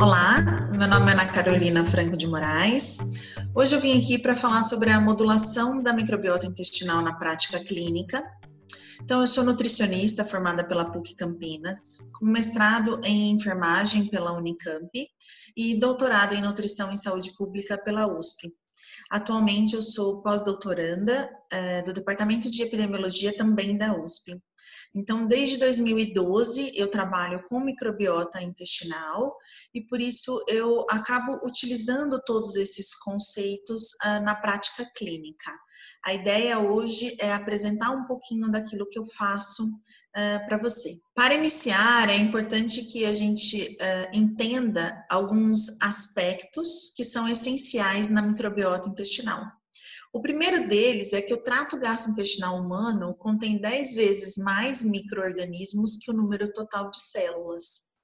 Olá, meu nome é Ana Carolina Franco de Moraes. Hoje eu vim aqui para falar sobre a modulação da microbiota intestinal na prática clínica. Então, eu sou nutricionista formada pela PUC Campinas, com mestrado em enfermagem pela Unicamp e doutorado em nutrição e saúde pública pela USP. Atualmente, eu sou pós-doutoranda é, do Departamento de Epidemiologia também da USP. Então, desde 2012, eu trabalho com microbiota intestinal e por isso eu acabo utilizando todos esses conceitos uh, na prática clínica. A ideia hoje é apresentar um pouquinho daquilo que eu faço uh, para você. Para iniciar, é importante que a gente uh, entenda alguns aspectos que são essenciais na microbiota intestinal. O primeiro deles é que o trato gastrointestinal humano contém 10 vezes mais microorganismos que o número total de células.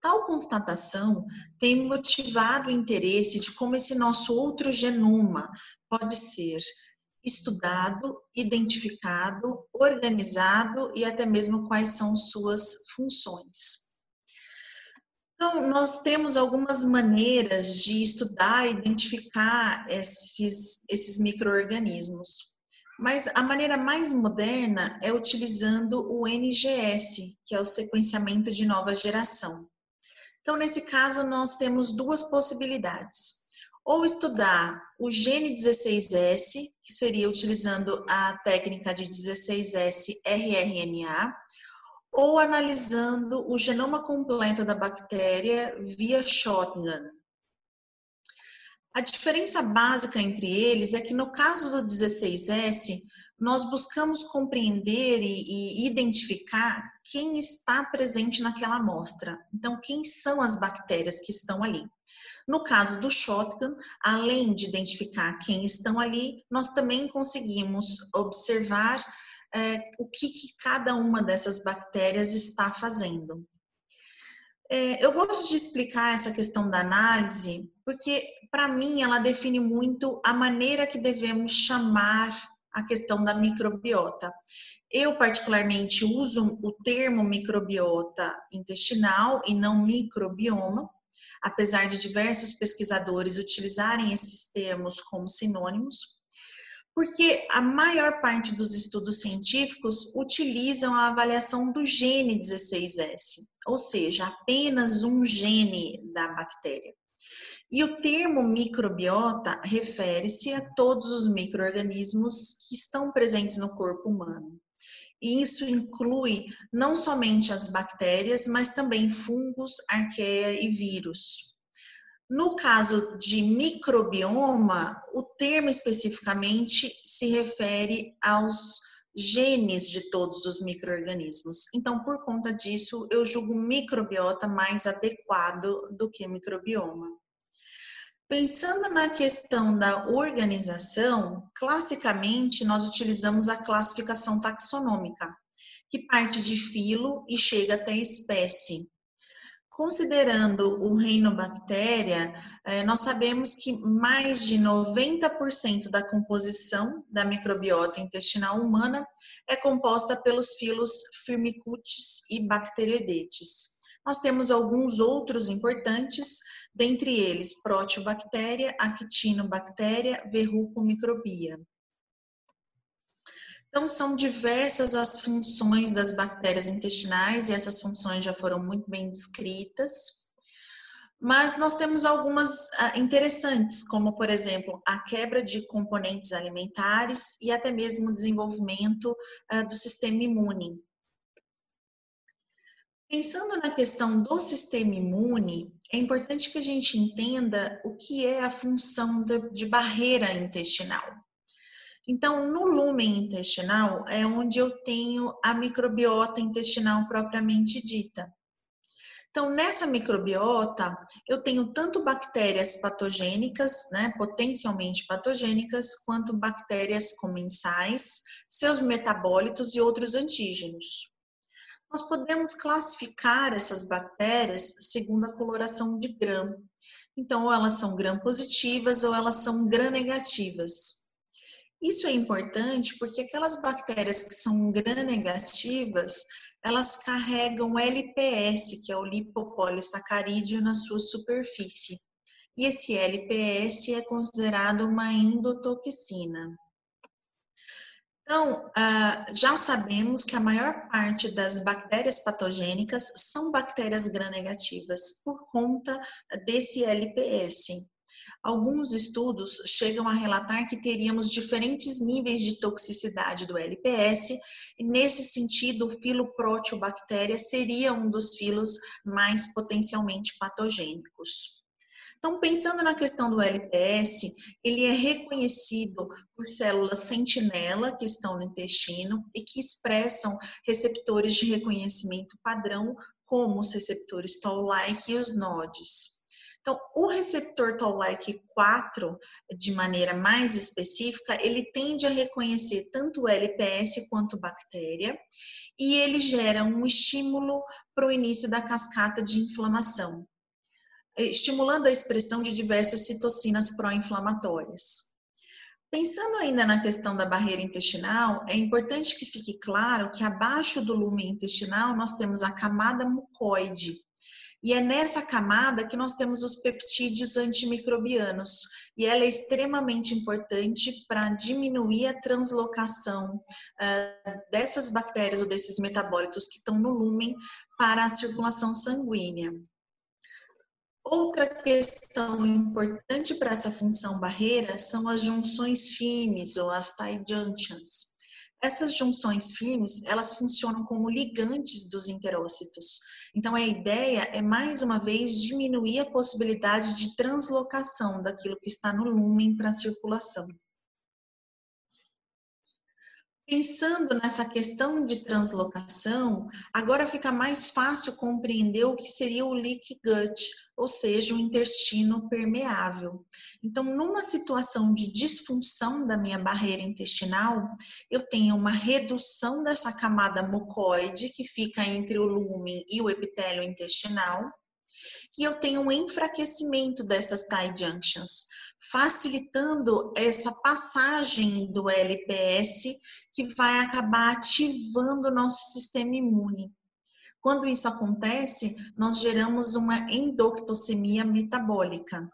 Tal constatação tem motivado o interesse de como esse nosso outro genoma pode ser estudado, identificado, organizado e até mesmo quais são suas funções. Então, nós temos algumas maneiras de estudar e identificar esses, esses micro-organismos. Mas a maneira mais moderna é utilizando o NGS, que é o sequenciamento de nova geração. Então, nesse caso, nós temos duas possibilidades. Ou estudar o gene 16S, que seria utilizando a técnica de 16S rRNA, ou analisando o genoma completo da bactéria via shotgun. A diferença básica entre eles é que no caso do 16S, nós buscamos compreender e, e, identificar quem está presente naquela amostra. Então, quem são as bactérias que estão ali. No caso do shotgun, além de identificar quem estão ali, nós também conseguimos observar é, o que, que, cada uma dessas bactérias está fazendo. É, eu gosto de explicar essa questão da análise, porque para mim ela define muito a maneira que devemos chamar a questão da microbiota. Eu, particularmente, uso o termo microbiota intestinal e não microbioma, apesar de diversos pesquisadores utilizarem esses termos como sinônimos porque a maior parte dos estudos científicos utilizam a avaliação do gene 16S, ou seja, apenas um gene da bactéria. E o termo microbiota refere-se a todos os microorganismos que estão presentes no corpo humano. E isso inclui não somente as bactérias, mas também fungos, arqueia e vírus. No caso de microbioma, o termo especificamente se refere aos genes de todos os microorganismos. Então, por conta disso, eu julgo microbiota mais adequado do que microbioma. Pensando na questão da organização, classicamente nós utilizamos a classificação taxonômica, que parte de filo e chega até espécie. Considerando o reino bactéria, eh, nós sabemos que mais de 90% da composição da microbiota intestinal humana é composta pelos filos Firmicutes e Bacteroidetes. Nós temos alguns outros importantes, dentre eles proteobactéria, actinobactéria, verrucomicrobia. Então, são diversas as funções das bactérias intestinais, e essas funções já foram muito bem descritas. Mas nós temos algumas ah, interessantes, como, por exemplo, a quebra de componentes alimentares e até mesmo o desenvolvimento ah, do sistema imune. Pensando na questão do sistema imune, é importante que a gente entenda o que é a função de barreira intestinal. Então, no lumen intestinal é onde eu tenho a microbiota intestinal propriamente dita. Então, nessa microbiota, eu tenho tanto bactérias patogênicas, né, potencialmente patogênicas, quanto bactérias comensais, seus metabólitos e outros antígenos. Nós podemos classificar essas bactérias segundo a coloração de gram. Então, ou elas são gram positivas ou elas são gram negativas. Isso é importante porque aquelas bactérias que são gram-negativas, elas carregam LPS, que é o lipopolissacarídeo, na sua superfície. E esse LPS é considerado uma endotoxina. Então, ah, já sabemos que a maior parte das bactérias patogênicas são bactérias gram-negativas por conta desse LPS. Alguns estudos chegam a relatar que teríamos diferentes níveis de toxicidade do LPS, e nesse sentido, o filo proteobactéria seria um dos filos mais potencialmente patogênicos. Então, pensando na questão do LPS, ele é reconhecido por células sentinela que estão no intestino e que expressam receptores de reconhecimento padrão, como os receptores Toll-like e os NODs. Então, o receptor Toll-like 4, de maneira mais específica, ele tende a reconhecer tanto o LPS quanto bactéria, e ele gera um estímulo para o início da cascata de inflamação estimulando a expressão de diversas citocinas pró-inflamatórias. Pensando ainda na questão da barreira intestinal, é importante que fique claro que abaixo do lume intestinal nós temos a camada mucoide. E é nessa camada que nós temos os peptídeos antimicrobianos. E ela é extremamente importante para diminuir a translocação uh, dessas bactérias ou desses metabólitos que estão no lumen para a circulação sanguínea. Outra questão importante para essa função barreira são as junções firmes ou as tie junctions. Essas junções firmes, elas funcionam como ligantes dos interócitos. Então, a ideia é, mais uma vez, diminuir a possibilidade de translocação daquilo que está no lumen para a circulação. Pensando nessa questão de translocação, agora fica mais fácil compreender o que seria o leak gut, ou seja, o intestino permeável. Então, numa situação de disfunção da minha barreira intestinal, eu tenho uma redução dessa camada mucoide que fica entre o lumen e o epitélio intestinal, e eu tenho um enfraquecimento dessas tie junctions, facilitando essa passagem do LPS que vai acabar ativando o nosso sistema imune. Quando isso acontece, nós geramos uma endoctocemia metabólica.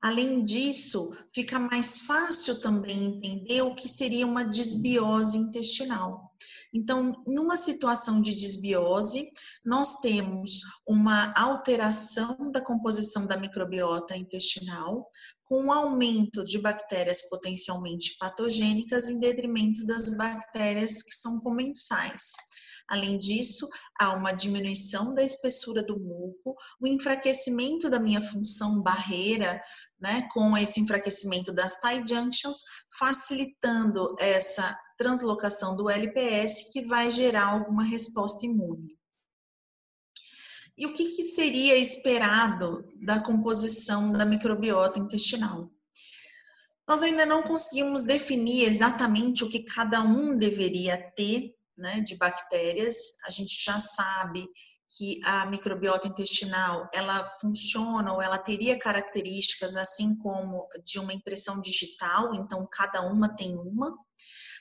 Além disso, fica mais fácil também entender o que seria uma desbiose intestinal. Então, numa situação de desbiose, nós temos uma alteração da composição da microbiota intestinal, com um aumento de bactérias potencialmente patogênicas em detrimento das bactérias que são comensais. Além disso, há uma diminuição da espessura do muco, o enfraquecimento da minha função barreira, né, com esse enfraquecimento das tie junctions, facilitando essa translocação do LPS que vai gerar alguma resposta imune. E o que, que seria esperado da composição da microbiota intestinal? Nós ainda não conseguimos definir exatamente o que cada um deveria ter né, de bactérias. A gente já sabe que a microbiota intestinal ela funciona ou ela teria características assim como de uma impressão digital, então cada uma tem uma,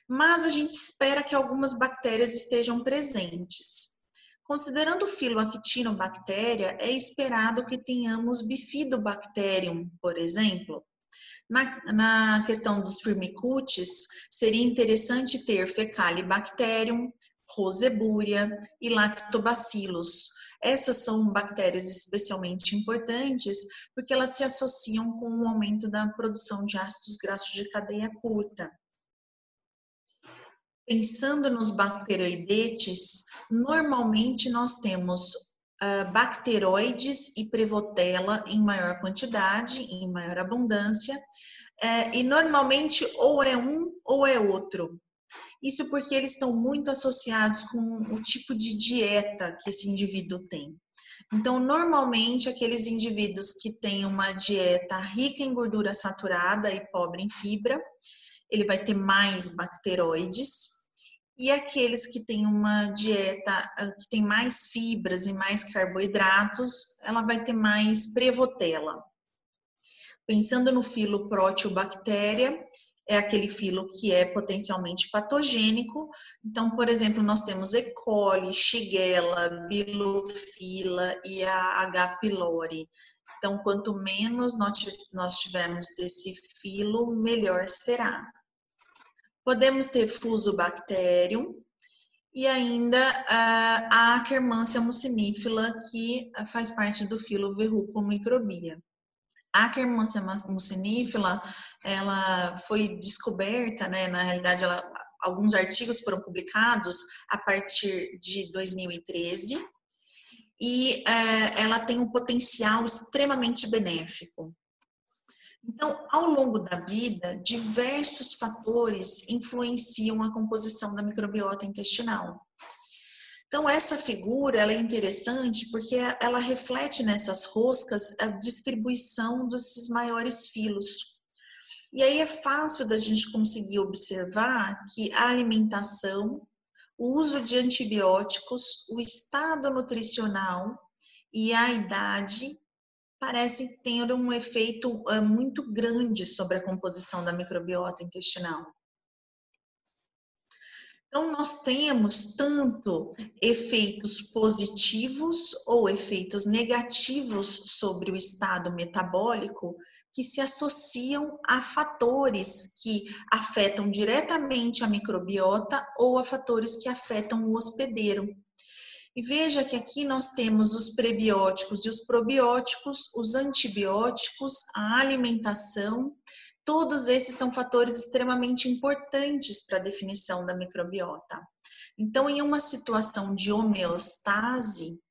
mas a gente espera que algumas bactérias estejam presentes. Considerando o filo actinobactéria, é esperado que tenhamos bifidobacterium, por exemplo. Na, na questão dos firmicutes, seria interessante ter fecalibacterium, roseburia e lactobacillus. Essas são bactérias especialmente importantes porque elas se associam com o aumento da produção de ácidos graxos de cadeia curta. Pensando nos bacteroidetes, normalmente nós temos uh, bacteroides e prevotella em maior quantidade, em maior abundância, uh, e normalmente ou é um ou é outro. Isso porque eles estão muito associados com o tipo de dieta que esse indivíduo tem. Então, normalmente, aqueles indivíduos que têm uma dieta rica em gordura saturada e pobre em fibra, ele vai ter mais bacteroides, e aqueles que têm uma dieta ah, que tem mais fibras e mais carboidratos, ela vai ter mais prevotela. Pensando no filo Proteobactéria, é aquele filo que é potencialmente patogênico. Então, por exemplo, nós temos E. coli, Shigella, Bilofila e a H. pylori. Então, quanto menos nós tivermos desse filo, melhor será. Podemos ter Fusobacterium e ainda a Akkermansia mucinifila, que faz parte do filo Verrucomicrobia. A Akkermansia mucinifila, ela foi descoberta, né, na realidade, ela, alguns artigos foram publicados a partir de 2013, e é, ela tem um potencial extremamente benéfico. Então, ao longo da vida, diversos fatores influenciam a composição da microbiota intestinal. Então, essa figura ela é interessante porque ela reflete nessas roscas a distribuição desses maiores filos. E aí é fácil da gente conseguir observar que a alimentação, o uso de antibióticos, o estado nutricional e a idade parecem ter um efeito eh, muito grande sobre a composição da microbiota intestinal. Então, nós temos tanto efeitos positivos ou efeitos negativos sobre o estado metabólico que se associam a fatores que afetam diretamente a microbiota ou a fatores que afetam o hospedeiro. E veja que aqui nós temos os prebióticos e os probióticos, os antibióticos, a alimentação, todos esses são fatores extremamente importantes para a definição da microbiota. Então, em uma situação de homeostase,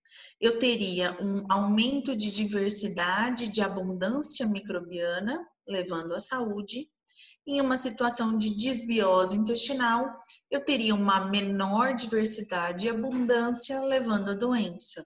eu teria um aumento de diversidade, de abundância microbiana, levando à saúde. Em uma situação de desbiose intestinal, eu teria uma menor diversidade e abundância, levando à doença.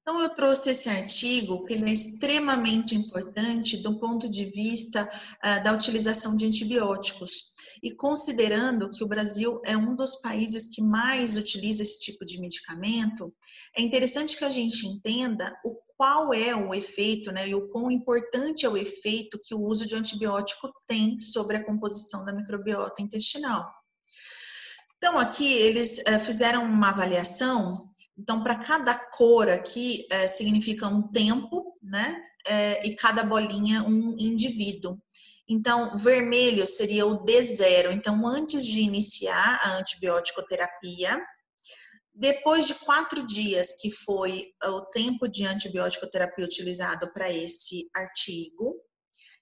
Então, eu trouxe esse artigo, que ele é extremamente importante do ponto de vista uh, da utilização de antibióticos. E considerando que o Brasil é um dos países que mais utiliza esse tipo de medicamento, é interessante que a gente entenda o qual é o efeito, né, e o quão importante é o efeito que o uso de antibiótico tem sobre a composição da microbiota intestinal. Então, aqui eles uh, fizeram uma avaliação então, para cada cor aqui é, significa um tempo, né? É, e cada bolinha um indivíduo. Então, vermelho seria o D0. Então, antes de iniciar a antibiótico terapia, depois de quatro dias, que foi o tempo de antibiótico terapia utilizado para esse artigo,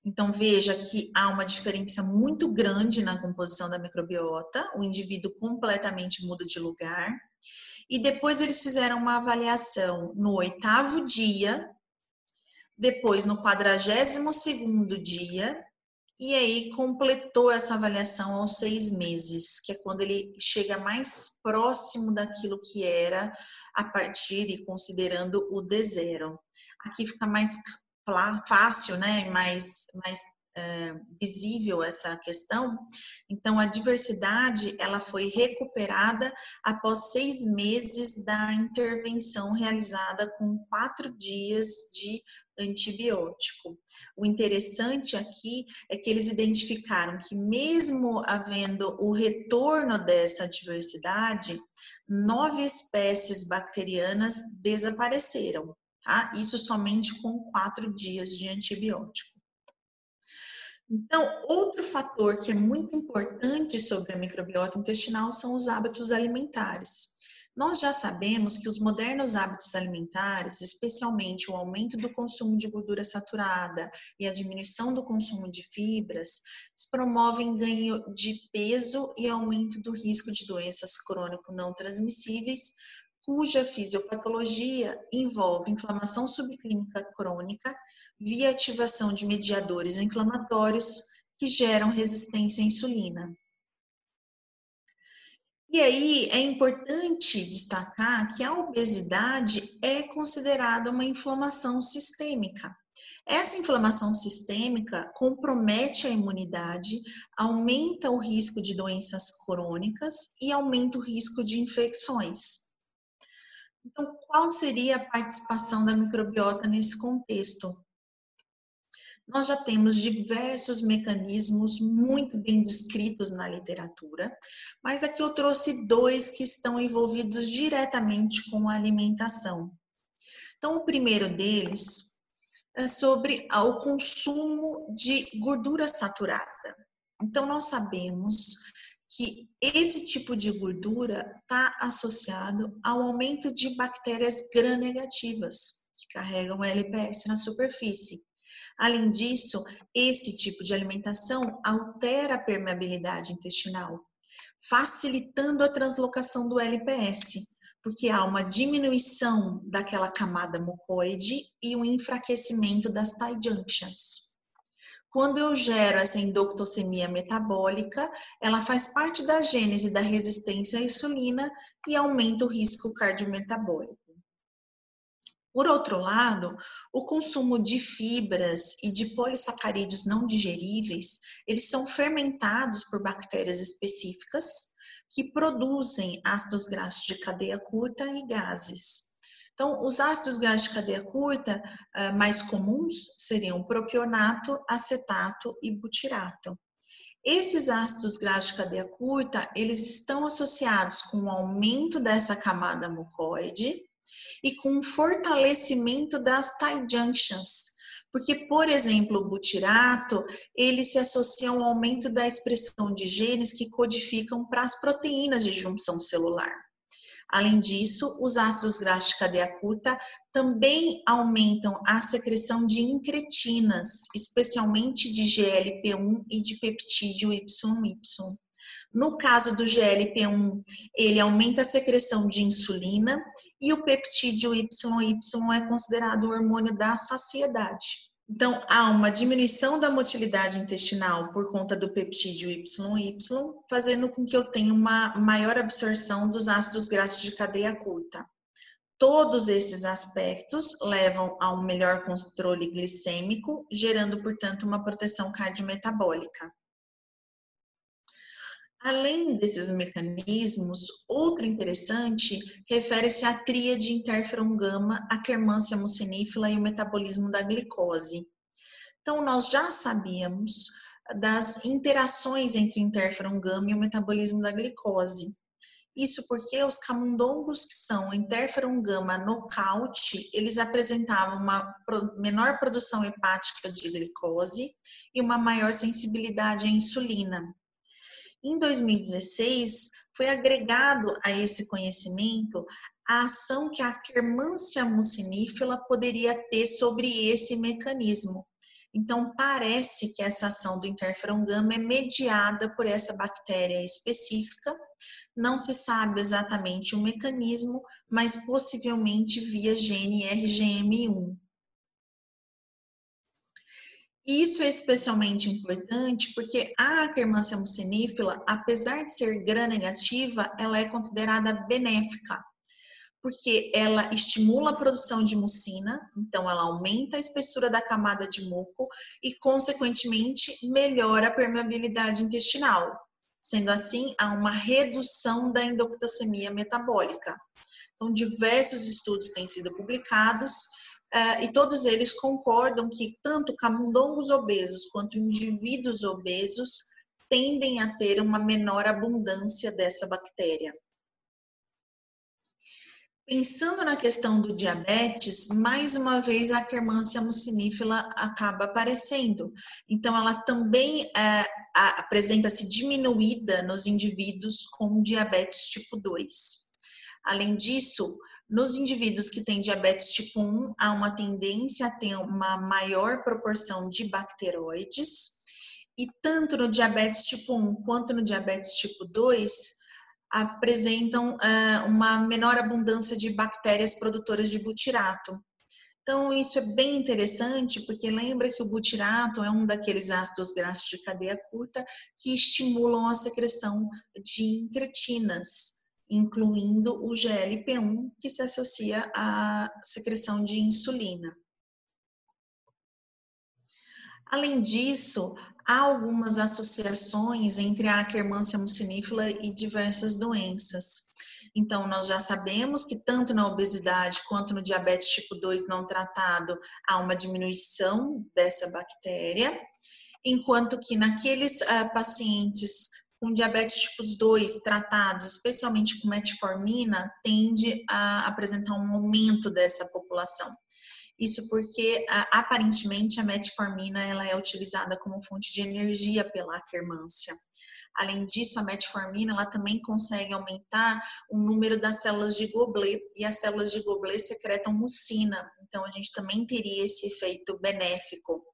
então veja que há uma diferença muito grande na composição da microbiota, o indivíduo completamente muda de lugar. E depois eles fizeram uma avaliação no oitavo dia, depois no quadragésimo segundo dia, e aí completou essa avaliação aos seis meses, que é quando ele chega mais próximo daquilo que era a partir e considerando o D0. Aqui fica mais fácil, né? Mais, mais é, visível essa questão. Então, a diversidade ela foi recuperada após seis meses da intervenção realizada com quatro dias de antibiótico. O interessante aqui é que eles identificaram que, mesmo havendo o retorno dessa diversidade, nove espécies bacterianas desapareceram. Tá? Isso somente com quatro dias de antibiótico. Então, outro fator que é muito importante sobre a microbiota intestinal são os hábitos alimentares. Nós já sabemos que os modernos hábitos alimentares, especialmente o aumento do consumo de gordura saturada e a diminuição do consumo de fibras, promovem ganho de peso e aumento do risco de doenças crônico não transmissíveis, cuja fisiopatologia envolve inflamação subclínica crônica via ativação de mediadores inflamatórios que geram resistência à insulina. E aí é importante destacar que a obesidade é considerada uma inflamação sistêmica. Essa inflamação sistêmica compromete a imunidade, aumenta o risco de doenças crônicas e aumenta o risco de infecções. Então, qual seria a participação da microbiota nesse contexto? Nós já temos diversos mecanismos muito bem descritos na literatura, mas aqui eu trouxe dois que estão envolvidos diretamente com a alimentação. Então, o primeiro deles é sobre o consumo de gordura saturada. Então, nós sabemos que esse tipo de gordura está associado ao aumento de bactérias gram-negativas, que carregam LPS na superfície. Além disso, esse tipo de alimentação altera a permeabilidade intestinal, facilitando a translocação do LPS, porque há uma diminuição daquela camada mucoide e um enfraquecimento das tight junctions. Quando eu gero essa endoctocemia metabólica, ela faz parte da gênese da resistência à insulina e aumenta o risco cardiometabólico. Por outro lado, o consumo de fibras e de polissacarídeos não digeríveis, eles são fermentados por bactérias específicas que produzem ácidos graxos de cadeia curta e gases. Então, os ácidos graxos de cadeia curta uh, mais comuns seriam propionato, acetato e butirato. Esses ácidos graxos de cadeia curta, eles estão associados com o aumento dessa camada mucoide e com o fortalecimento das tight junctions, porque, por exemplo, o butirato, ele se associa ao aumento da expressão de genes que codificam para as proteínas de junção celular. Além disso, os ácidos graxos de cadeia curta também aumentam a secreção de incretinas, especialmente de GLP-1 e de peptídeo YY. No caso do GLP-1, ele aumenta a secreção de insulina e o peptídeo YY é considerado o hormônio da saciedade. Então, há uma diminuição da motilidade intestinal por conta do peptídeo YY, fazendo com que eu tenha uma maior absorção dos ácidos graxos de cadeia curta. Todos esses aspectos levam a um melhor controle glicêmico, gerando, portanto, uma proteção cardiometabólica. Além desses mecanismos, outro interessante refere-se à tríade interferon gama, a quermância mucinífila e o metabolismo da glicose. Então, nós já sabíamos das interações entre interferon gama e o metabolismo da glicose. Isso porque os camundongos que são interferon gama nocaute, eles apresentavam uma menor produção hepática de glicose e uma maior sensibilidade à insulina. Em 2016, foi agregado a esse conhecimento a ação que a quermância mucinífila poderia ter sobre esse mecanismo. Então, parece que essa ação do interferon gama é mediada por essa bactéria específica. Não se sabe exatamente o mecanismo, mas possivelmente via gene RGM1. Isso é especialmente importante porque a quermância mucinífila, apesar de ser gram-negativa, ela é considerada benéfica, porque ela estimula a produção de mucina, então ela aumenta a espessura da camada de muco e, consequentemente, melhora a permeabilidade intestinal. Sendo assim, há uma redução da endoctocemia metabólica. Então, diversos estudos têm sido publicados Uh, e todos eles concordam que tanto camundongos obesos quanto indivíduos obesos tendem a ter uma menor abundância dessa bactéria. Pensando na questão do diabetes, mais uma vez a quermância mucinífila acaba aparecendo. Então, ela também é, apresenta-se diminuída nos indivíduos com diabetes tipo 2. Além disso, nos indivíduos que têm diabetes tipo 1, há uma tendência a ter uma maior proporção de bacteroides, e tanto no diabetes tipo 1 quanto no diabetes tipo 2 apresentam uh, uma menor abundância de bactérias produtoras de butirato. Então, isso é bem interessante, porque lembra que o butirato é um daqueles ácidos graxos de cadeia curta que estimulam a secreção de incretinas, incluindo o GLP-1, que se associa à secreção de insulina. Além disso, há algumas associações entre a quermância mucinífila e diversas doenças. Então, nós já sabemos que tanto na obesidade quanto no diabetes tipo 2 não tratado há uma diminuição dessa bactéria, enquanto que naqueles uh, pacientes com diabetes tipo 2 tratados, especialmente com metformina, tende a apresentar um aumento dessa população. Isso porque aparentemente a metformina ela é utilizada como fonte de energia pela quermância. Além disso, a metformina ela também consegue aumentar o número das células de Goblet e as células de Goblet secretam mucina. Então a gente também teria esse efeito benéfico.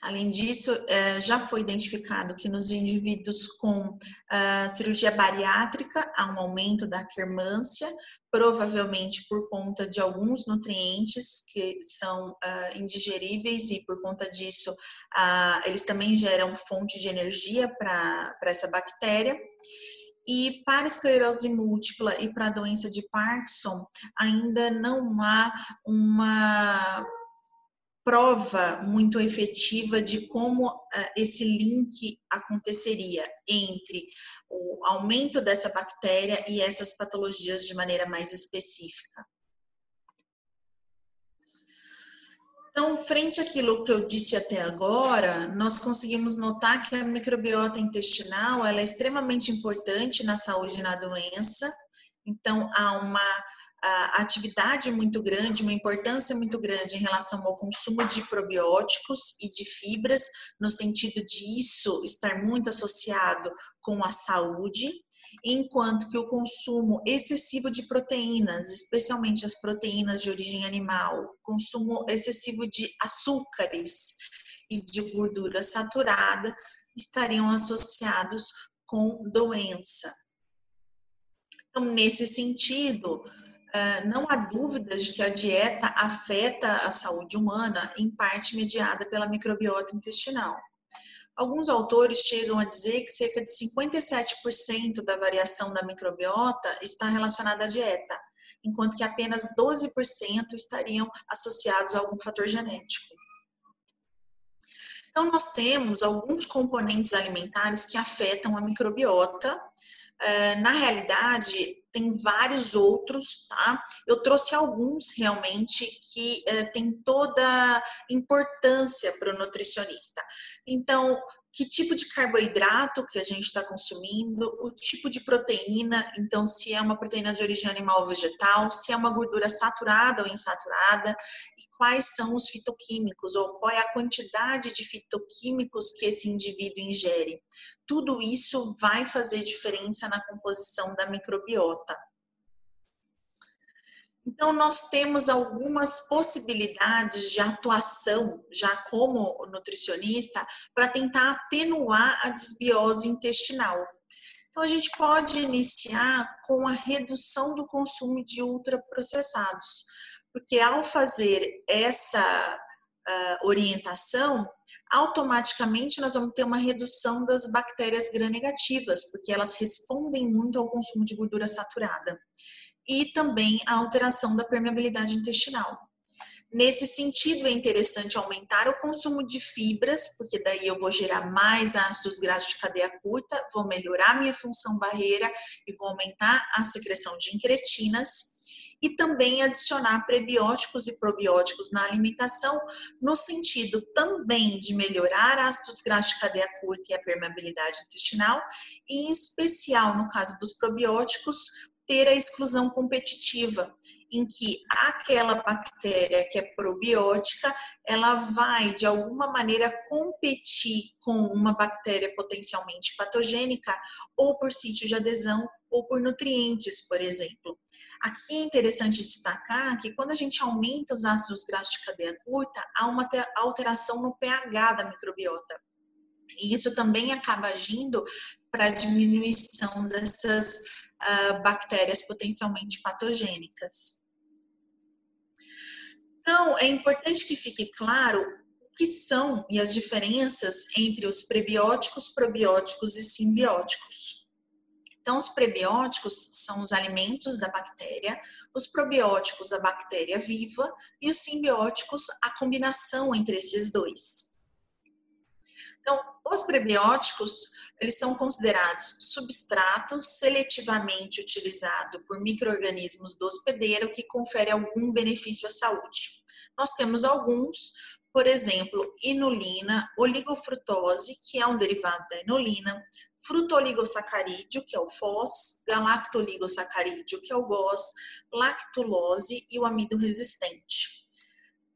Além disso, é, já foi identificado que nos indivíduos com ah, cirurgia bariátrica há um aumento da quermância, provavelmente por conta de alguns nutrientes que são uh, indigeríveis e por conta disso eles também geram fonte de energia para essa bactéria. E para esclerose múltipla e para a doença de Parkinson, ainda não há uma prova muito efetiva de como uh, esse link aconteceria entre o aumento dessa bactéria e essas patologias de maneira mais específica. Então, frente àquilo que eu disse até agora, nós conseguimos notar que a microbiota intestinal ela é extremamente importante na saúde e na doença. Então, há uma a atividade muito grande, uma importância muito grande em relação ao consumo de probióticos e de fibras, no sentido de isso estar muito associado com a saúde, enquanto que o consumo excessivo de proteínas, especialmente as proteínas de origem animal, consumo excessivo de açúcares e de gordura saturada estariam associados com doença. Então, nesse sentido, não há dúvidas de que a dieta afeta a saúde humana, em parte mediada pela microbiota intestinal. Alguns autores chegam a dizer que cerca de 57% da variação da microbiota está relacionada à dieta, enquanto que apenas 12% estariam associados a algum fator genético. Então, nós temos alguns componentes alimentares que afetam a microbiota. Ah, na realidade, tem vários outros, tá? Eu trouxe alguns realmente que é, tem toda importância para o nutricionista. Então, que tipo de carboidrato que a gente está consumindo, o tipo de proteína, então se é uma proteína de origem animal ou vegetal, se é uma gordura saturada ou insaturada, e quais são os fitoquímicos, ou qual é a quantidade de fitoquímicos que esse indivíduo ingere. Tudo isso vai fazer diferença na composição da microbiota. Então, nós temos algumas possibilidades de atuação, já como nutricionista, para tentar atenuar a desbiose intestinal. Então, a gente pode iniciar com a redução do consumo de ultraprocessados, porque ao fazer essa uh, orientação, automaticamente nós vamos ter uma redução das bactérias gram-negativas, porque elas respondem muito ao consumo de gordura saturada e também a alteração da permeabilidade intestinal. Nesse sentido, é interessante aumentar o consumo de fibras, porque daí eu vou gerar mais ácidos graxos de cadeia curta, vou melhorar minha função barreira e vou aumentar a secreção de incretinas. E também adicionar prebióticos e probióticos na alimentação, no sentido também de melhorar ácidos graxos de cadeia curta e a permeabilidade intestinal, e em especial no caso dos probióticos, ter a exclusão competitiva, em que aquela bactéria que é probiótica, ela vai de alguma maneira competir com uma bactéria potencialmente patogênica, ou por sítio de adesão, ou por nutrientes, por exemplo. Aqui é interessante destacar que quando a gente aumenta os ácidos graxos de cadeia curta, há uma alteração no pH da microbiota. E isso também acaba agindo para a diminuição dessas uh, bactérias potencialmente patogênicas. Então, é importante que fique claro o que são e as diferenças entre os prebióticos, probióticos e simbióticos. Então, os prebióticos são os alimentos da bactéria, os probióticos, a bactéria viva, e os simbióticos, a combinação entre esses dois. Então, os prebióticos eles são considerados substrato seletivamente utilizado por micro-organismos do hospedeiro que confere algum benefício à saúde. Nós temos alguns, por exemplo, inulina, oligofrutose, que é um derivado da inulina, frutoligosacarídeo, que é o FOS, galactoligosacarídeo, que é o GOS, lactulose e o amido resistente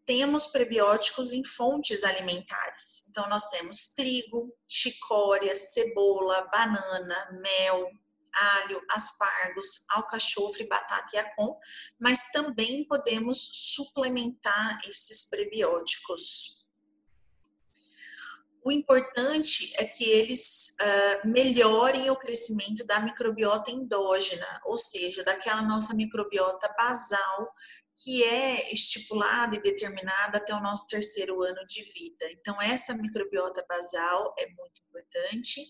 temos prebióticos em fontes alimentares. Então, nós temos trigo, chicória, cebola, banana, mel, alho, aspargos, alcachofre, batata e acon, mas também podemos suplementar esses prebióticos. O importante é que eles uh, melhorem o crescimento da microbiota endógena, ou seja, daquela nossa microbiota basal que é estipulada e determinada até o nosso terceiro ano de vida. Então, essa microbiota basal é muito importante.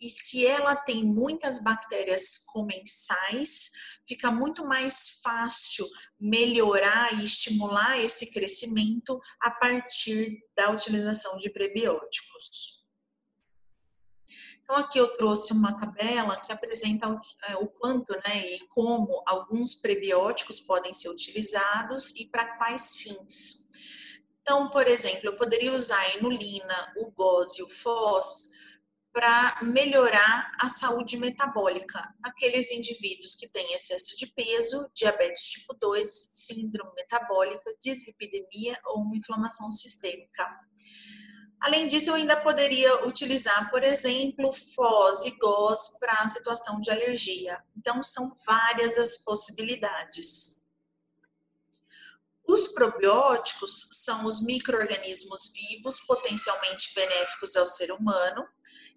E se ela tem muitas bactérias comensais, fica muito mais fácil melhorar e estimular esse crescimento a partir da utilização de prebióticos. Então, aqui eu trouxe uma tabela que apresenta o, é, o quanto né, e como alguns prebióticos podem ser utilizados e para quais fins. Então, por exemplo, eu poderia usar a inulina, o GOS e o FOS para melhorar a saúde metabólica naqueles indivíduos que têm excesso de peso, diabetes tipo 2, síndrome metabólica, dislipidemia ou uma inflamação sistêmica. Além disso, eu ainda poderia utilizar, por exemplo, FOS e GOS para a situação de alergia. Então, são várias as possibilidades. Os probióticos são os micro-organismos vivos potencialmente benéficos ao ser humano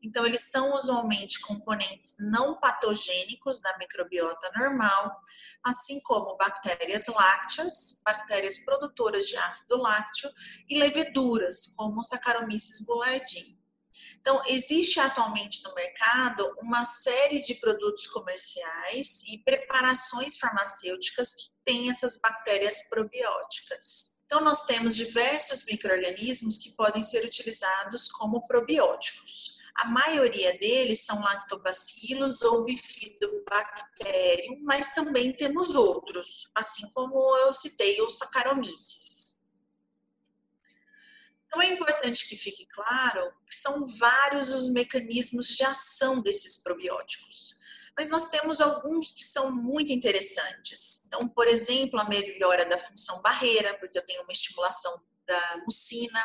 então, eles são usualmente componentes não patogênicos da microbiota normal, assim como bactérias lácteas, bactérias produtoras de ácido lácteo e leveduras, como Saccharomyces boulardii. Então, existe atualmente no mercado uma série de produtos comerciais e preparações farmacêuticas que têm essas bactérias probióticas. Então, nós temos diversos micro-organismos que podem ser utilizados como probióticos. A maioria deles são lactobacilos ou bifidobacterium, mas também temos outros, assim como eu citei os Saccharomyces. Então é importante que fique claro que são vários os mecanismos de ação desses probióticos mas nós temos alguns que são muito interessantes. Então, por exemplo, a melhora da função barreira, porque eu tenho uma estimulação da mucina,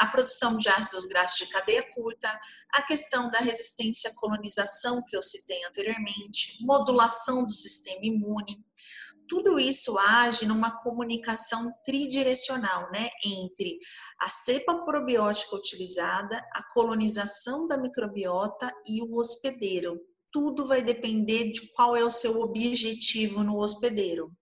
a produção de ácidos graxos de cadeia curta, a questão da resistência à colonização que eu citei anteriormente, modulação do sistema imune. Tudo isso age numa comunicação tridirecional, né, entre a cepa probiótica utilizada, a colonização da microbiota e o hospedeiro. Tudo vai depender de qual é o seu objetivo no hospedeiro.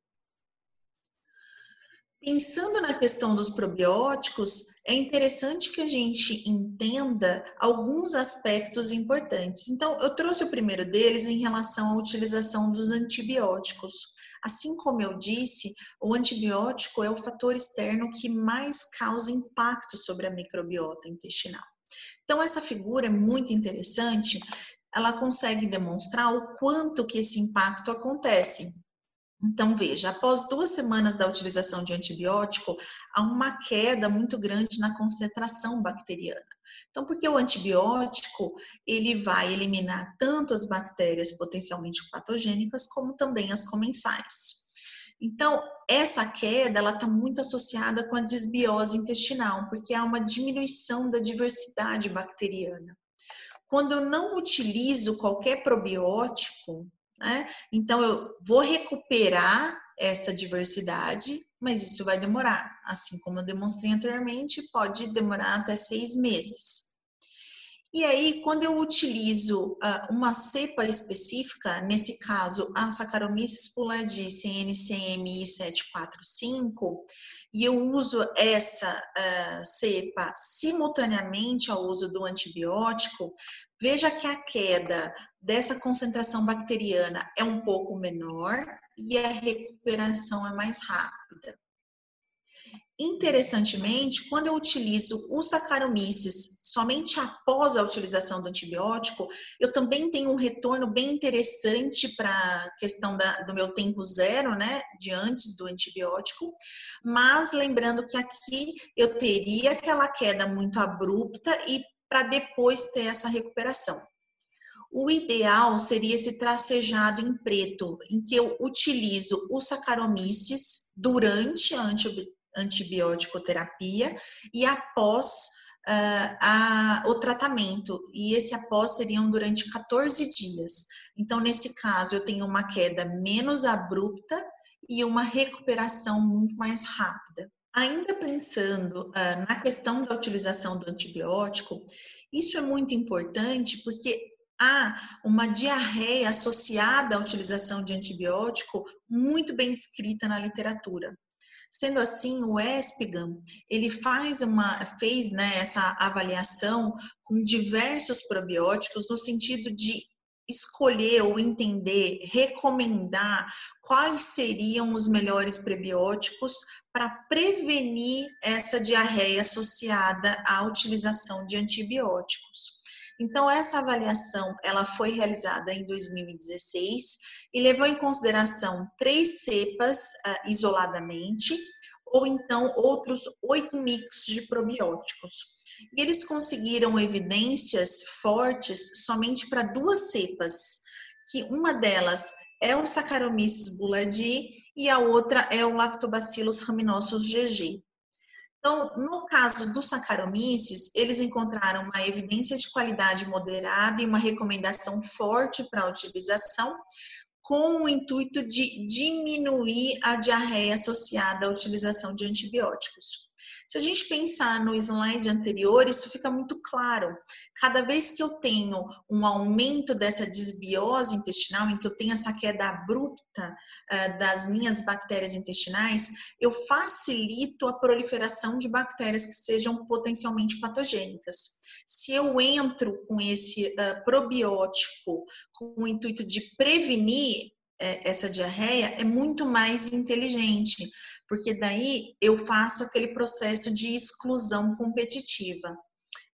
Pensando na questão dos probióticos, é interessante que a gente entenda alguns aspectos importantes. Então, eu trouxe o primeiro deles em relação à utilização dos antibióticos. Assim como eu disse, o antibiótico é o fator externo que mais causa impacto sobre a microbiota intestinal. Então, essa figura é muito interessante, ela consegue demonstrar o quanto que esse impacto acontece. Então, veja, após duas semanas da utilização de antibiótico, há uma queda muito grande na concentração bacteriana. Então, porque o antibiótico, ele vai eliminar tanto as bactérias potencialmente patogênicas, como também as comensais. Então, essa queda, ela está muito associada com a desbiose intestinal, porque há uma diminuição da diversidade bacteriana. Quando eu não utilizo qualquer probiótico, né? Então, eu vou recuperar essa diversidade, mas isso vai demorar. Assim como eu demonstrei anteriormente, pode demorar até seis meses. E aí, quando eu utilizo uh, uma cepa específica, nesse caso a Saccharomyces boulardii CNCMI 745, e eu uso essa uh, cepa simultaneamente ao uso do antibiótico, veja que a queda dessa concentração bacteriana é um pouco menor e a recuperação é mais rápida. Interessantemente, quando eu utilizo o Saccharomyces somente após a utilização do antibiótico, eu também tenho um retorno bem interessante para a questão da, do meu tempo zero, né, de antes do antibiótico, mas lembrando que aqui eu teria aquela queda muito abrupta e para depois ter essa recuperação. O ideal seria esse tracejado em preto, em que eu utilizo o Saccharomyces durante a antibiótico terapia e após uh, a, o tratamento. E esse após seriam durante 14 dias. Então, nesse caso, eu tenho uma queda menos abrupta e uma recuperação muito mais rápida. Ainda pensando uh, na questão da utilização do antibiótico, isso é muito importante porque há uma diarreia associada à utilização de antibiótico muito bem descrita na literatura. Sendo assim, o ESPGAM, ele faz uma, fez né, essa avaliação com diversos probióticos no sentido de escolher ou entender, recomendar quais seriam os melhores prebióticos para prevenir essa diarreia associada à utilização de antibióticos. Então, essa avaliação ela foi realizada em 2016 e levou em consideração três cepas uh, isoladamente, ou então outros oito mix de probióticos. E eles conseguiram evidências fortes somente para duas cepas, que uma delas é o Saccharomyces boulardii e a outra é o Lactobacillus rhamnosus GG. Então, no caso do Saccharomyces, eles encontraram uma evidência de qualidade moderada e uma recomendação forte para a utilização, com o intuito de diminuir a diarreia associada à utilização de antibióticos. Se a gente pensar no slide anterior, isso fica muito claro. Cada vez que eu tenho um aumento dessa desbiose intestinal, em que eu tenho essa queda abrupta uh, das minhas bactérias intestinais, eu facilito a proliferação de bactérias que sejam potencialmente patogênicas. Se eu entro com esse uh, probiótico com o intuito de prevenir eh, essa diarreia, é muito mais inteligente, porque daí eu faço aquele processo de exclusão competitiva.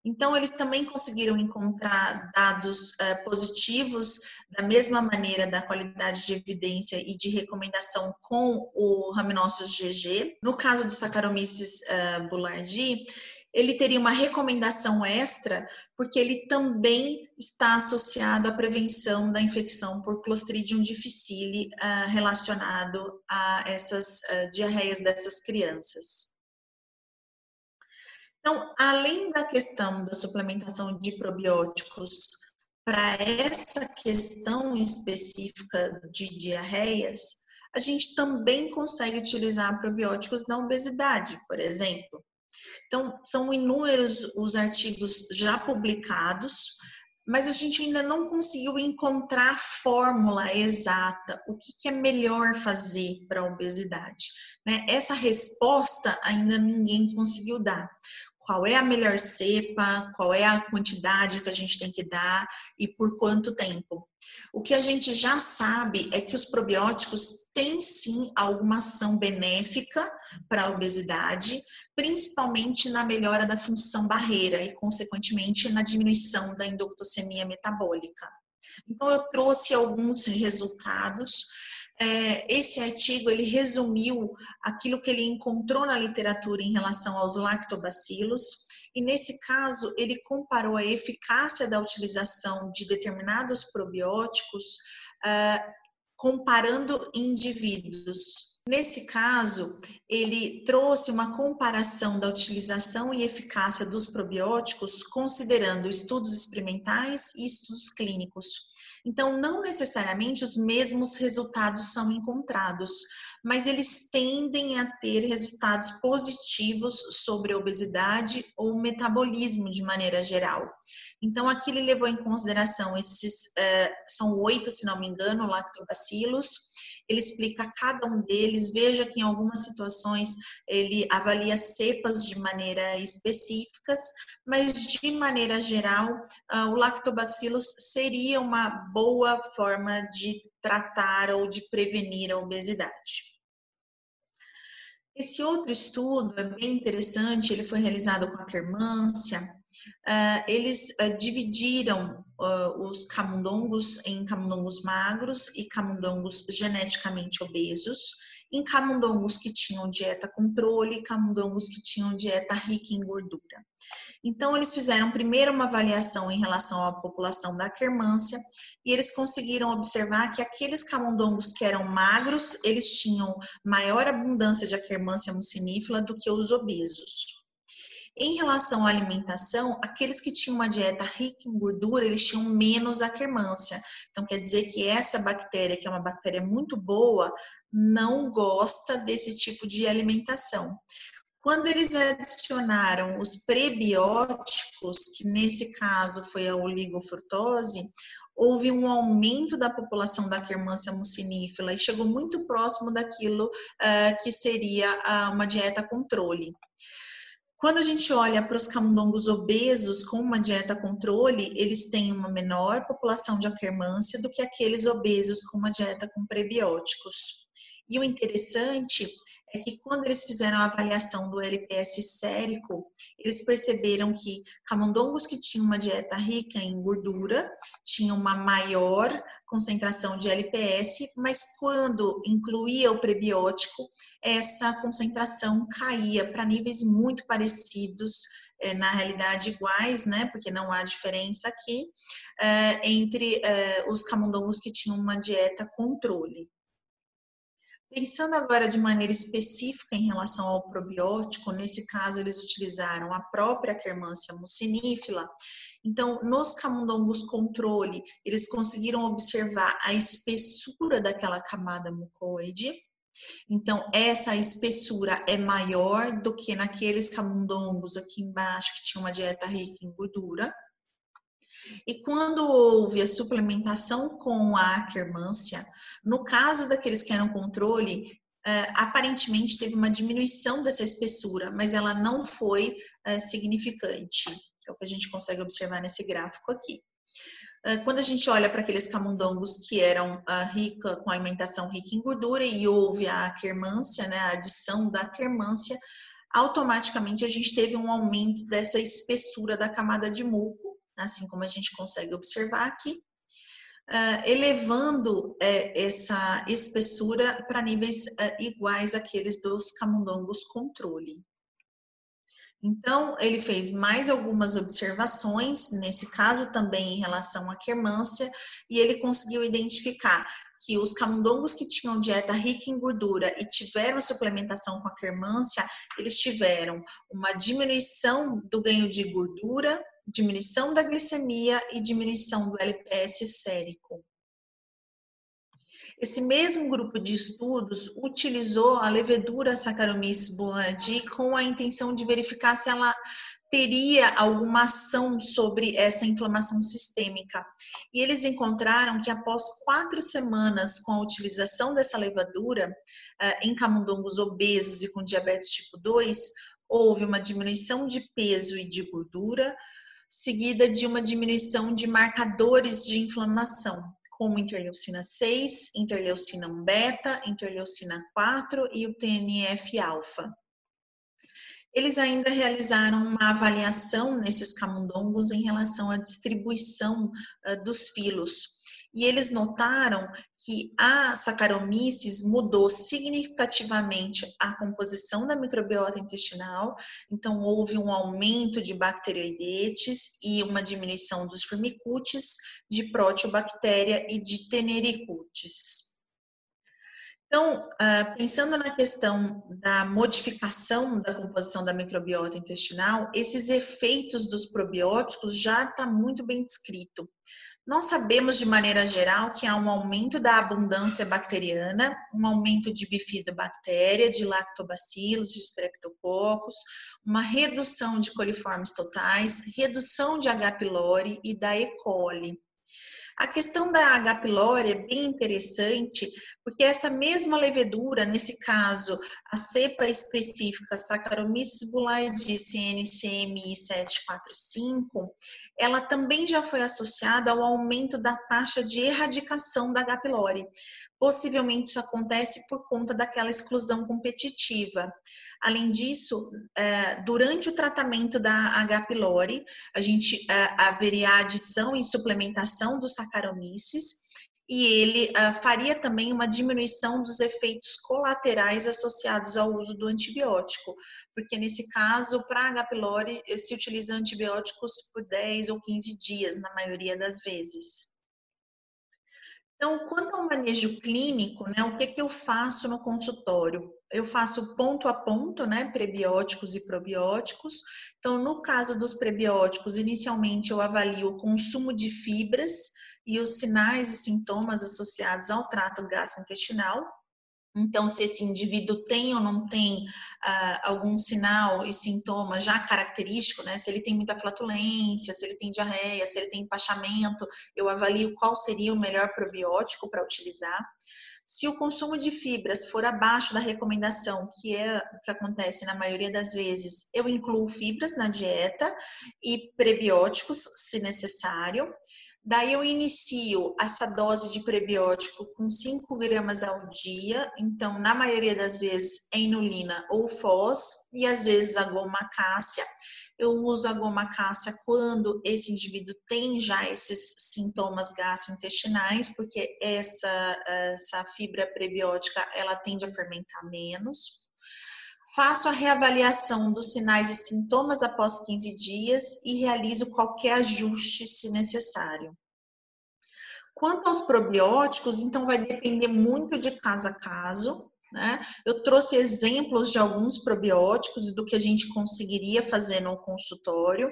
Então, eles também conseguiram encontrar dados uh, positivos, da mesma maneira da qualidade de evidência e de recomendação com o Rhamnosus GG. No caso do Saccharomyces uh, boulardii, ele teria uma recomendação extra, porque ele também está associado à prevenção da infecção por Clostridium difficile uh, relacionado a essas uh, diarreias dessas crianças. Então, além da questão da suplementação de probióticos para essa questão específica de diarreias, a gente também consegue utilizar probióticos na obesidade, por exemplo. Então, são inúmeros os artigos já publicados, mas a gente ainda não conseguiu encontrar a fórmula exata, o que, que é melhor fazer para a obesidade. Né? Essa resposta ainda ninguém conseguiu dar qual é a melhor cepa, qual é a quantidade que a gente tem que dar e por quanto tempo. O que a gente já sabe é que os probióticos têm sim alguma ação benéfica para a obesidade, principalmente na melhora da função barreira e, consequentemente, na diminuição da endoctocemia metabólica. Então, eu trouxe alguns resultados esse artigo ele resumiu aquilo que ele encontrou na literatura em relação aos lactobacilos e nesse caso ele comparou a eficácia da utilização de determinados probióticos uh, comparando indivíduos. Nesse caso, ele trouxe uma comparação da utilização e eficácia dos probióticos, considerando estudos experimentais e estudos clínicos. Então, não necessariamente os mesmos resultados são encontrados, mas eles tendem a ter resultados positivos sobre a obesidade ou metabolismo de maneira geral. Então, aqui ele levou em consideração esses, uh, são oito, se não me engano, lactobacilos, ele explica cada um deles, veja que em algumas situações ele avalia cepas de maneira específicas, mas de maneira geral, uh, o lactobacillus seria uma boa forma de tratar ou de prevenir a obesidade. Esse outro estudo é bem interessante, ele foi realizado com a Kermância, uh, eles uh, dividiram uh, os camundongos em camundongos magros e camundongos geneticamente obesos, em camundongos que tinham dieta controle e camundongos que tinham dieta rica em gordura. Então, eles fizeram primeiro uma avaliação em relação à população da quermância e eles conseguiram observar que aqueles camundongos que eram magros, eles tinham maior abundância de aquermância mucinífera do que os obesos. Em relação à alimentação, aqueles que tinham uma dieta rica em gordura, eles tinham menos aquermância. Então, quer dizer que essa bactéria, que é uma bactéria muito boa, não gosta desse tipo de alimentação. Quando eles adicionaram os prebióticos, que nesse caso foi a oligofrutose, houve um aumento da população da quermância mucinífera e chegou muito próximo daquilo uh, que seria uh, uma dieta controle. Quando a gente olha para os camundongos obesos com uma dieta controle, eles têm uma menor população de aquermância do que aqueles obesos com uma dieta com prebióticos. E o interessante é que quando eles fizeram a avaliação do LPS sérico, eles perceberam que camundongos que tinham uma dieta rica em gordura tinham uma maior concentração de LPS, mas quando incluía o prebiótico, essa concentração caía para níveis muito parecidos, eh, na realidade iguais, né, porque não há diferença aqui, eh, entre eh, os camundongos que tinham uma dieta controle. Pensando agora de maneira específica em relação ao probiótico, nesse caso eles utilizaram a própria Quermância mucinífila. Então, nos camundongos controle, eles conseguiram observar a espessura daquela camada mucoide. Então, essa espessura é maior do que naqueles camundongos aqui embaixo que tinham uma dieta rica em gordura. E quando houve a suplementação com a Akkermansia, no caso daqueles que eram controle, uh, aparentemente teve uma diminuição dessa espessura, mas ela não foi uh, significante, é o que a gente consegue observar nesse gráfico aqui. Uh, quando a gente olha para aqueles camundongos que eram rica, com alimentação rica em gordura e houve a quermância, né, a adição da quermância, automaticamente a gente teve um aumento dessa espessura da camada de muco, assim como a gente consegue observar aqui uh, elevando uh, essa espessura para níveis uh, iguais àqueles dos camundongos controle. Então, ele fez mais algumas observações, nesse caso também em relação à quermância, e ele conseguiu identificar que os camundongos que tinham dieta rica em gordura e tiveram suplementação com a quermância, eles tiveram uma diminuição do ganho de gordura, diminuição da glicemia e diminuição do LPS sérico. Esse mesmo grupo de estudos utilizou a levedura Saccharomyces boulardii com a intenção de verificar se ela teria alguma ação sobre essa inflamação sistêmica. E eles encontraram que após quatro semanas com a utilização dessa levadura eh, em camundongos obesos e com diabetes tipo 2, houve uma diminuição de peso e de gordura, seguida de uma diminuição de marcadores de inflamação, como interleucina 6, interleucina 1 beta, interleucina 4 e o TNF-alfa. Eles ainda realizaram uma avaliação nesses camundongos em relação à distribuição uh, dos filos e eles notaram que a Saccharomyces mudou significativamente a composição da microbiota intestinal, então houve um aumento de bacteroidetes e uma diminuição dos firmicutes, de proteobactéria e de tenericutes. Então, ah, pensando na questão da modificação da composição da microbiota intestinal, esses efeitos dos probióticos já está muito bem descrito. Nós sabemos de maneira geral que há um aumento da abundância bacteriana, um aumento de bifidobactéria, de lactobacilos, de streptococcus, uma redução de coliformes totais, redução de H. pylori e da E. coli. A questão da H. pylori é bem interessante, porque essa mesma levedura, nesse caso, a cepa específica Saccharomyces boulardii CNCMI 745, ela também já foi associada ao aumento da taxa de erradicação da H. pylori. Possivelmente isso acontece por conta daquela exclusão competitiva. Além disso, é, durante o tratamento da H. pylori, a gente é, haveria adição e suplementação dos Saccharomyces e ele uh, faria também uma diminuição dos efeitos colaterais associados ao uso do antibiótico, porque nesse caso, para H. pylori, se utiliza antibióticos por 10 ou 15 dias, na maioria das vezes. Então, quanto ao manejo clínico, né, o que, que eu faço no consultório? Eu faço ponto a ponto, né, prebióticos e probióticos. Então, no caso dos prebióticos, inicialmente eu avalio o consumo de fibras, e os sinais e sintomas associados ao trato gastrointestinal. Então, se esse indivíduo tem ou não tem uh, algum sinal e sintoma já característico, né? Se ele tem muita flatulência, se ele tem diarreia, se ele tem empachamento, eu avalio qual seria o melhor probiótico para utilizar. Se o consumo de fibras for abaixo da recomendação, que é o que acontece na maioria das vezes, eu incluo fibras na dieta e prebióticos, se necessário. Daí eu inicio essa dose de prebiótico com 5 gramas ao dia, então na maioria das vezes é inulina ou fós, e às vezes a goma cássia. Eu uso a goma cássia quando esse indivíduo tem já esses sintomas gastrointestinais, porque essa, essa fibra prebiótica ela tende a fermentar menos. Faço a reavaliação dos sinais e sintomas após 15 dias e realizo qualquer ajuste se necessário. Quanto aos probióticos, então vai depender muito de caso a caso. Né? Eu trouxe exemplos de alguns probióticos do que a gente conseguiria fazer no consultório.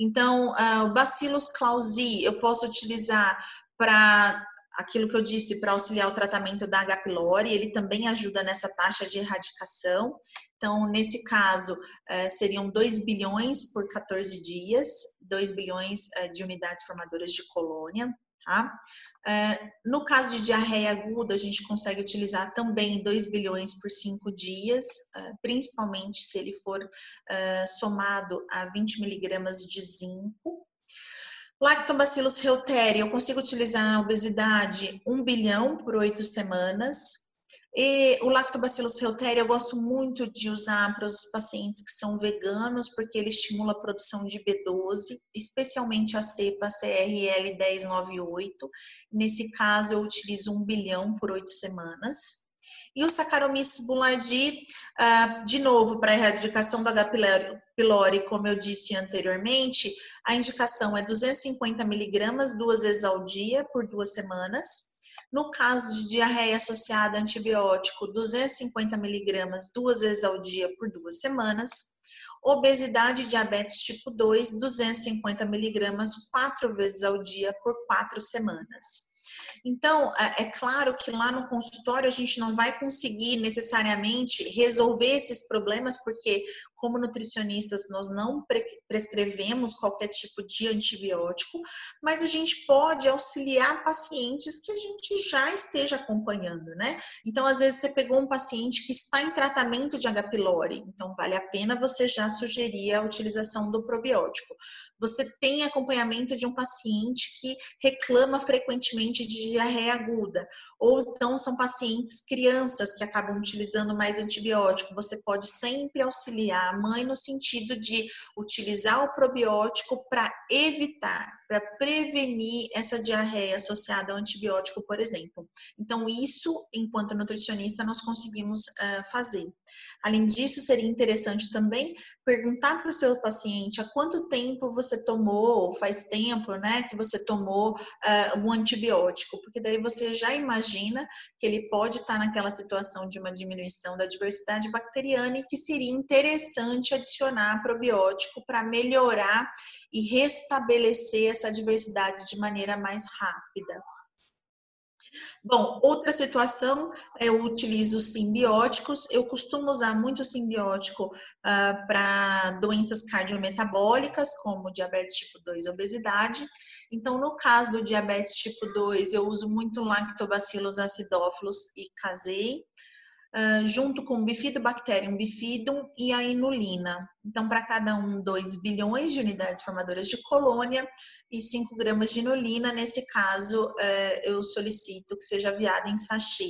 Então, uh, o Bacillus clausii eu posso utilizar para aquilo que eu disse para auxiliar o tratamento da H. pylori, ele também ajuda nessa taxa de erradicação. Então, nesse caso, eh, seriam 2 bilhões por 14 dias, 2 bilhões eh, de unidades formadoras de colônia. Tá? Eh, no caso de diarreia aguda, a gente consegue utilizar também 2 bilhões por 5 dias, principalmente se ele for somado a 20 miligramas de zinco. Lactobacillus reuteri, eu consigo utilizar na obesidade 1 bilhão por 8 semanas. E o Lactobacillus reuteri eu gosto muito de usar para os pacientes que são veganos, porque ele estimula a produção de B12, especialmente a cepa CRL 1098. Nesse caso, eu utilizo 1 bilhão por 8 semanas. E o Saccharomyces boulardii, uh, de novo, para a erradicação do H. pylori, como eu disse anteriormente, a indicação é 250 miligramas duas vezes ao dia por duas semanas. No caso de diarreia associada a antibiótico, 250 miligramas duas vezes ao dia por duas semanas. Obesidade e diabetes tipo 2, 250 miligramas quatro vezes ao dia por quatro semanas. Então, é, é claro que lá no consultório a gente não vai conseguir necessariamente resolver esses problemas, porque como nutricionistas, nós não prescrevemos qualquer tipo de antibiótico, mas a gente pode auxiliar pacientes que a gente já esteja acompanhando, né? Então, às vezes, você pegou um paciente que está em tratamento de H. pylori, então vale a pena você já sugerir a utilização do probiótico. Você tem acompanhamento de um paciente que reclama frequentemente de diarreia aguda, ou então são pacientes crianças que acabam utilizando mais antibiótico, você pode sempre auxiliar mãe no sentido de utilizar o probiótico para evitar, para prevenir essa diarreia associada ao antibiótico, por exemplo. Então, isso, enquanto nutricionista, nós conseguimos uh, fazer. Além disso, seria interessante também perguntar para o seu paciente há quanto tempo você tomou, faz tempo, né, que você tomou uh, um antibiótico, porque daí você já imagina que ele pode estar naquela situação de uma diminuição da diversidade bacteriana e que seria interessante adicionar probiótico para melhorar e restabelecer essa diversidade de maneira mais rápida. Bom, outra situação, eu utilizo simbióticos. Eu costumo usar muito simbiótico uh, para doenças cardiometabólicas, como diabetes tipo 2 e obesidade. Então, no caso do diabetes tipo 2, eu uso muito lactobacillus acidófilos e casei uh, junto com bifidobacterium bifidum e a inulina. Então, para cada um, 2 bilhões de unidades formadoras de colônia e 5 gramas de inulina. Nesse caso, uh, eu solicito que seja aviada em sachê.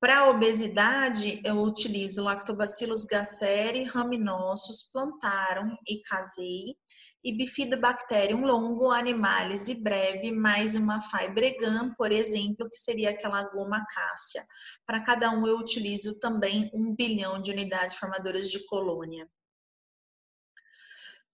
Para a obesidade, eu utilizo Lactobacillus gasseri, Rhamnosus, Plantarum e Casei e Bifidobacterium longo, animalis e breve, mais uma Fibregam, por exemplo, que seria aquela goma cássia. Para cada um, eu utilizo também um bilhão de unidades formadoras de colônia.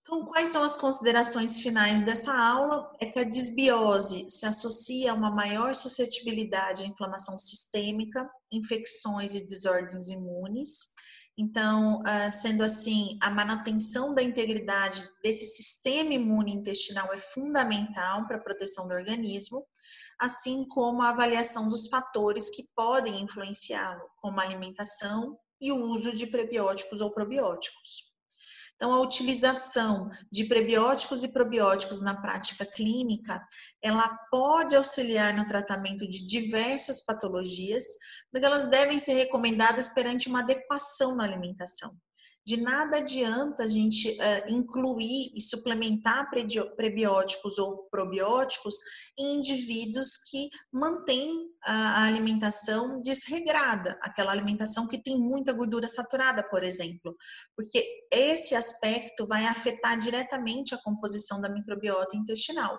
Então, quais são as considerações finais dessa aula? É que a disbiose se associa a uma maior suscetibilidade à inflamação sistêmica, infecções e desordens imunes. Então, ah, sendo assim, a manutenção da integridade desse sistema imune intestinal é fundamental para a proteção do organismo, assim como a avaliação dos fatores que podem influenciá-lo, como a alimentação e o uso de prebióticos ou probióticos. Então, a utilização de prebióticos e probióticos na prática clínica, ela pode auxiliar no tratamento de diversas patologias, mas elas devem ser recomendadas perante uma adequação na alimentação. De nada adianta a gente uh, incluir e suplementar prebióticos ou probióticos em indivíduos que mantêm a alimentação desregrada, aquela alimentação que tem muita gordura saturada, por exemplo, porque esse aspecto vai afetar diretamente a composição da microbiota intestinal.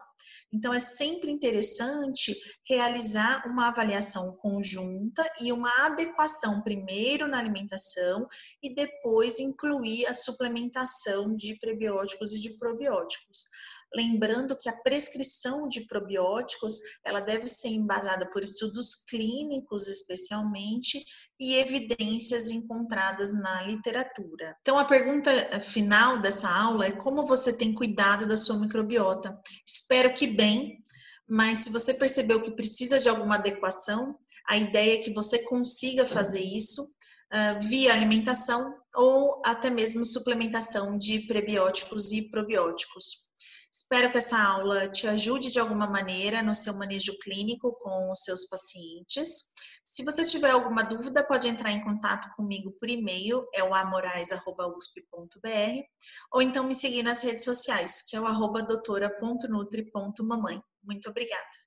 Então, é sempre interessante realizar uma avaliação conjunta e uma adequação primeiro na alimentação e depois incluir a suplementação de prebióticos e de probióticos. Lembrando que a prescrição de probióticos, ela deve ser embasada por estudos clínicos especialmente e evidências encontradas na literatura. Então a pergunta final dessa aula é como você tem cuidado da sua microbiota? Espero que bem, mas se você percebeu que precisa de alguma adequação, a ideia é que você consiga fazer isso uh, via alimentação ou até mesmo suplementação de prebióticos e probióticos. Espero que essa aula te ajude de alguma maneira no seu manejo clínico com os seus pacientes. Se você tiver alguma dúvida, pode entrar em contato comigo por e-mail, é o amorais.usp.br, ou então me seguir nas redes sociais, que é o arroba doutora.nutri.mamãe. Muito obrigada!